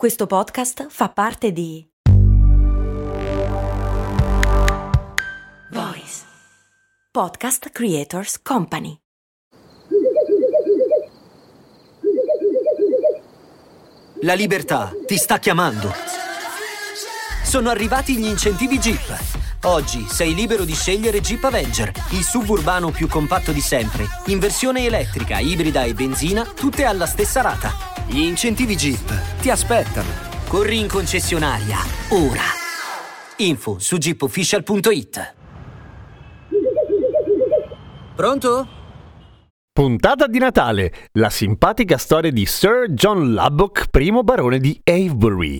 Questo podcast fa parte di Voice Podcast Creators Company. La libertà ti sta chiamando. Sono arrivati gli incentivi Jeep. Oggi sei libero di scegliere Jeep Avenger, il suburbano più compatto di sempre, in versione elettrica, ibrida e benzina, tutte alla stessa rata. Gli incentivi Jeep ti aspettano. Corri in concessionaria, ora. Info su jeepofficial.it. Pronto? Puntata di Natale, la simpatica storia di Sir John Lubbock, primo barone di Avebury.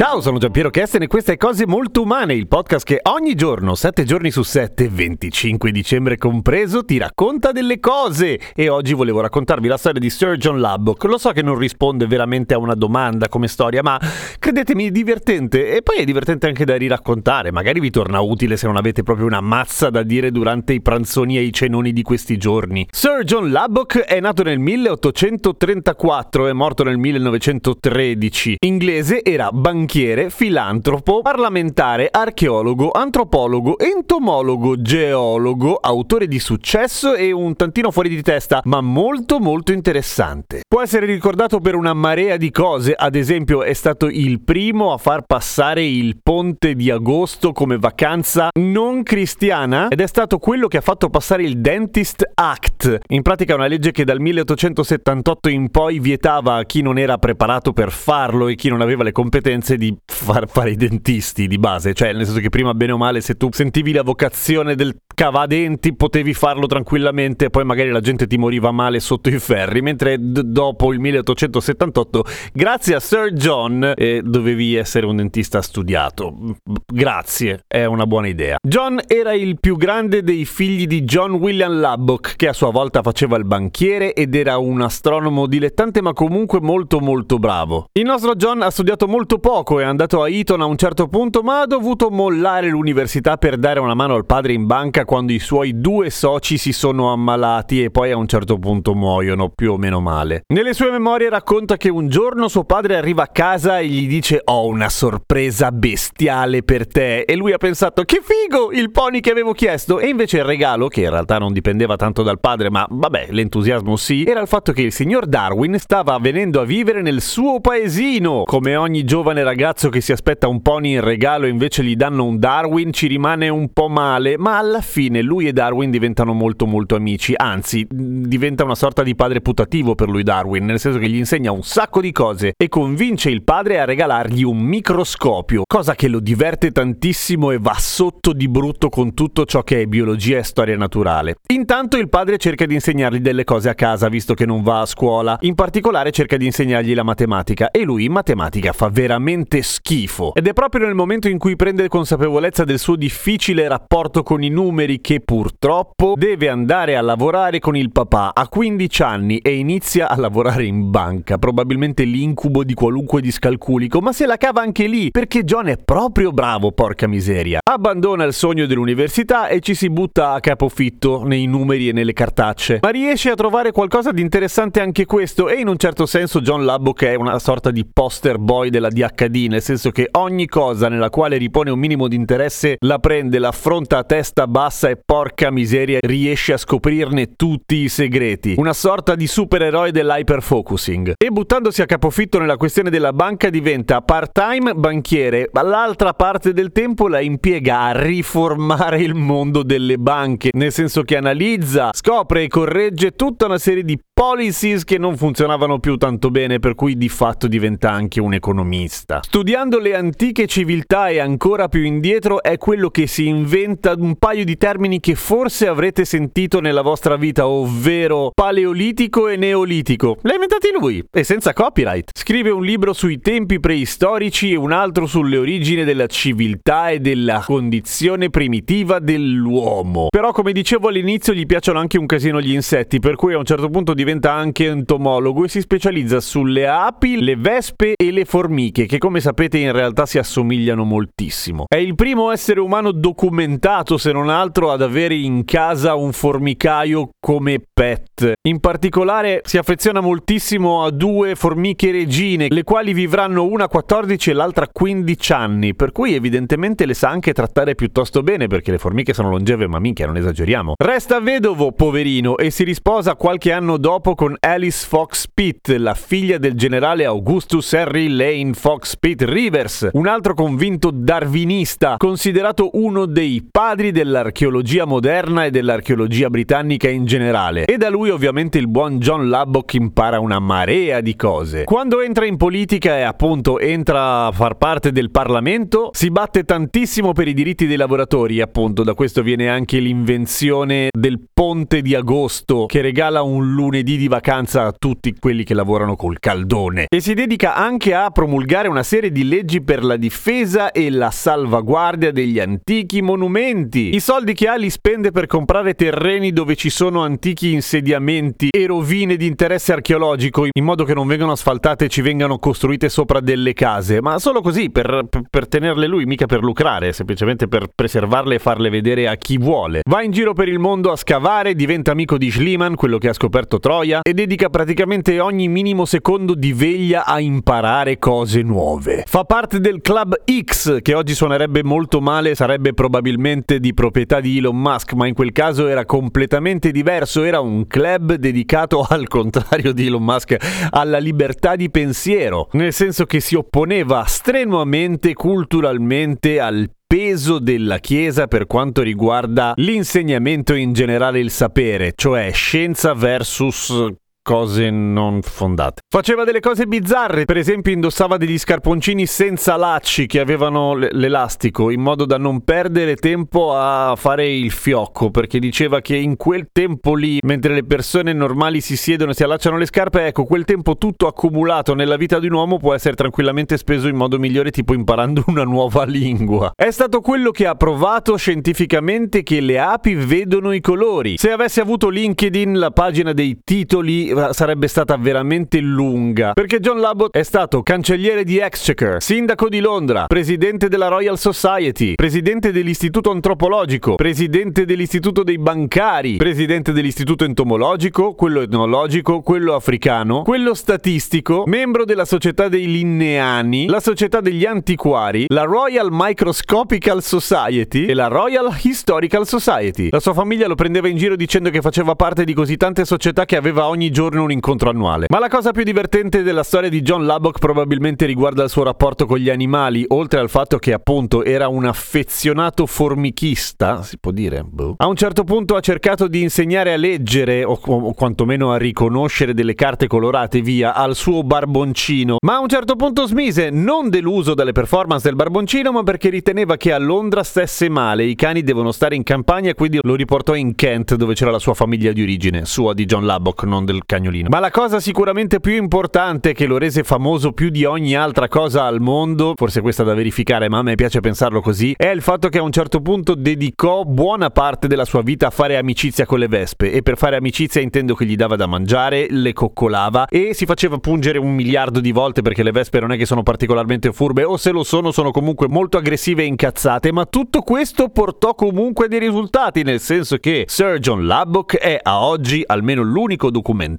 Ciao, sono Giampiero Kesten e queste Cose Molto Umane, il podcast che ogni giorno, 7 giorni su 7, 25 dicembre compreso, ti racconta delle cose. E oggi volevo raccontarvi la storia di Sir John Lubbock. Lo so che non risponde veramente a una domanda come storia, ma credetemi è divertente e poi è divertente anche da riraccontare. Magari vi torna utile se non avete proprio una mazza da dire durante i pranzoni e i cenoni di questi giorni. Sir John Lubbock è nato nel 1834 e morto nel 1913. Inglese, era banchiere, filantropo, parlamentare, archeologo, antropologo, entomologo, geologo, autore di successo e un tantino fuori di testa, ma molto molto interessante. Può essere ricordato per una marea di cose, ad esempio è stato il primo a far passare il ponte di agosto come vacanza non cristiana ed è stato quello che ha fatto passare il Dentist Act, in pratica una legge che dal 1878 in poi vietava a chi non era preparato per farlo e chi non aveva le competenze di far fare i dentisti di base, cioè nel senso che prima bene o male se tu sentivi la vocazione del cavadenti potevi farlo tranquillamente poi magari la gente ti moriva male sotto i ferri, mentre d- dopo il 1878 grazie a Sir John eh, dovevi essere un dentista studiato. Grazie, è una buona idea. John era il più grande dei figli di John William Lubbock che a sua volta faceva il banchiere ed era un astronomo dilettante ma comunque molto molto bravo. Il nostro John ha studiato molto poco, è andato a Eton a un certo punto ma ha dovuto mollare l'università per dare una mano al padre in banca quando i suoi due soci si sono ammalati e poi a un certo punto muoiono più o meno male. Nelle sue memorie racconta che un giorno suo padre arriva a casa e gli dice ho una sorpresa bestiale per te. E lui ha pensato che figo il pony che avevo chiesto. E invece il regalo che in realtà non dipendeva tanto dal padre ma vabbè l'entusiasmo sì era il fatto che il signor Darwin stava venendo a vivere nel suo paesino. Come ogni giovane ragazzo che si aspetta un pony in regalo e invece gli danno un Darwin ci rimane un po' male ma alla lui e Darwin diventano molto molto amici anzi diventa una sorta di padre putativo per lui Darwin nel senso che gli insegna un sacco di cose e convince il padre a regalargli un microscopio cosa che lo diverte tantissimo e va sotto di brutto con tutto ciò che è biologia e storia naturale. Intanto il padre cerca di insegnargli delle cose a casa visto che non va a scuola, in particolare cerca di insegnargli la matematica e lui in matematica fa veramente schifo. Ed è proprio nel momento in cui prende consapevolezza del suo difficile rapporto con i numeri che purtroppo deve andare a lavorare con il papà a 15 anni e inizia a lavorare in banca, probabilmente l'incubo di qualunque discalculico, ma se la cava anche lì perché John è proprio bravo, porca miseria. Abbandona il sogno dell'università e ci si butta a capofitto nei numeri e nelle cartacce. Ma riesce a trovare qualcosa di interessante anche questo e in un certo senso John Lubbock è una sorta di poster boy della DHD, nel senso che ogni cosa nella quale ripone un minimo di interesse la prende, l'affronta a testa bassa e porca miseria riesce a scoprirne tutti i segreti. Una sorta di supereroe dell'hyperfocusing. E buttandosi a capofitto nella questione della banca diventa part-time banchiere, l'altra parte del tempo la impiega a riformare il mondo delle banche, nel senso che analizza, scopre e corregge tutta una serie di policies che non funzionavano più tanto bene, per cui di fatto diventa anche un economista. Studiando le antiche civiltà e ancora più indietro è quello che si inventa un paio di termini che forse avrete sentito nella vostra vita, ovvero paleolitico e neolitico. L'ha inventati lui e senza copyright. Scrive un libro sui tempi preistorici e un altro sulle origini della civiltà e della condizione primitiva dell'uomo. Però come dicevo all'inizio gli piacciono anche un casino gli insetti, per cui a un certo punto diventa anche entomologo e si specializza sulle api, le vespe e le formiche, che come sapete in realtà si assomigliano moltissimo. È il primo essere umano documentato, se non altro, ad avere in casa un formicaio come pet. In particolare si affeziona moltissimo a due formiche regine, le quali vivranno una a 14 e l'altra a 15 anni, per cui evidentemente le sa anche trattare piuttosto bene, perché le formiche sono longeve, ma minchia, non esageriamo. Resta vedovo, poverino, e si risposa qualche anno dopo con Alice Fox Pitt, la figlia del generale Augustus Henry Lane Fox Pitt Rivers, un altro convinto darwinista, considerato uno dei padri dell'archeologia moderna e dell'archeologia britannica in generale. E da lui ovviamente il buon John Lubbock impara una marea di cose. Quando entra in politica e appunto entra a far parte del Parlamento, si batte tantissimo per i diritti dei lavoratori, appunto da questo viene anche l'invenzione del ponte di agosto che regala un lunedì di vacanza a tutti quelli che lavorano col caldone. E si dedica anche a promulgare una serie di leggi per la difesa e la salvaguardia degli antichi monumenti. I soldi che ha li spende per comprare terreni dove ci sono antichi insediamenti e rovine di interesse archeologico in modo che non vengano asfaltate e ci vengano costruite sopra delle case, ma solo così per, per tenerle lui, mica per lucrare, semplicemente per preservarle e farle vedere a chi vuole. Va in giro per il mondo a scavare, diventa amico di Schliemann, quello che ha scoperto Troia, e dedica praticamente ogni minimo secondo di veglia a imparare cose nuove. Fa parte del Club X, che oggi suonerebbe molto male, sarebbe probabilmente di proprietà di Elon Musk, ma in quel caso era completamente diverso, era un club dedicato al contrario di Elon Musk alla libertà di pensiero, nel senso che si opponeva strenuamente culturalmente al peso della Chiesa per quanto riguarda l'insegnamento in generale il sapere, cioè scienza versus cose non fondate. Faceva delle cose bizzarre, per esempio indossava degli scarponcini senza lacci che avevano l- l'elastico in modo da non perdere tempo a fare il fiocco, perché diceva che in quel tempo lì, mentre le persone normali si siedono e si allacciano le scarpe, ecco, quel tempo tutto accumulato nella vita di un uomo può essere tranquillamente speso in modo migliore, tipo imparando una nuova lingua. È stato quello che ha provato scientificamente che le api vedono i colori. Se avesse avuto LinkedIn, la pagina dei titoli sarebbe stata veramente lunga, perché John Lubbock è stato cancelliere di Exchequer, sindaco di Londra, presidente della Royal Society, presidente dell'Istituto Antropologico, presidente dell'Istituto dei Bancari, presidente dell'Istituto Entomologico, quello etnologico, quello africano, quello statistico, membro della Società dei Linneani, la Società degli Antiquari, la Royal Microscopical Society e la Royal Historical Society. La sua famiglia lo prendeva in giro dicendo che faceva parte di così tante società che aveva ogni giorno giorno un incontro annuale. Ma la cosa più divertente della storia di John Lubbock probabilmente riguarda il suo rapporto con gli animali, oltre al fatto che appunto era un affezionato formichista, si può dire, boh. A un certo punto ha cercato di insegnare a leggere o, o quantomeno a riconoscere delle carte colorate via al suo barboncino, ma a un certo punto smise, non deluso dalle performance del barboncino, ma perché riteneva che a Londra stesse male, i cani devono stare in campagna, quindi lo riportò in Kent dove c'era la sua famiglia di origine, sua di John Lubbock, non del cagnolino. Ma la cosa sicuramente più importante che lo rese famoso più di ogni altra cosa al mondo, forse questa da verificare, ma a me piace pensarlo così, è il fatto che a un certo punto dedicò buona parte della sua vita a fare amicizia con le vespe e per fare amicizia intendo che gli dava da mangiare, le coccolava e si faceva pungere un miliardo di volte perché le vespe non è che sono particolarmente furbe o se lo sono sono comunque molto aggressive e incazzate, ma tutto questo portò comunque dei risultati, nel senso che Sir John Lubbock è a oggi almeno l'unico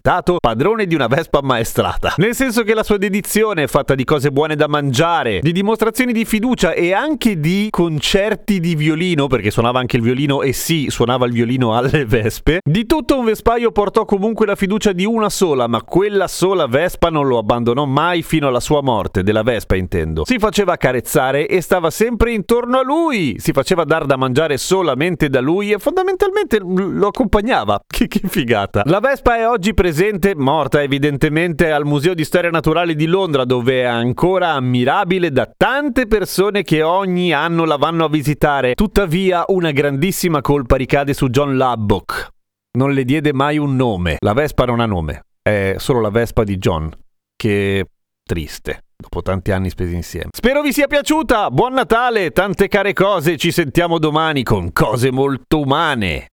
documentato padrone di una vespa ammaestrata. Nel senso che la sua dedizione è fatta di cose buone da mangiare, di dimostrazioni di fiducia e anche di concerti di violino, perché suonava anche il violino e sì, suonava il violino alle vespe. Di tutto un vespaio portò comunque la fiducia di una sola, ma quella sola vespa non lo abbandonò mai fino alla sua morte, della vespa intendo. Si faceva carezzare e stava sempre intorno a lui, si faceva dar da mangiare solamente da lui e fondamentalmente lo accompagnava. Che, che figata. La vespa è oggi presente presente, morta evidentemente al Museo di Storia Naturale di Londra, dove è ancora ammirabile da tante persone che ogni anno la vanno a visitare. Tuttavia, una grandissima colpa ricade su John Lubbock. Non le diede mai un nome. La Vespa non ha nome, è solo la Vespa di John. Che triste dopo tanti anni spesi insieme. Spero vi sia piaciuta, buon Natale, tante care cose, ci sentiamo domani con cose molto umane.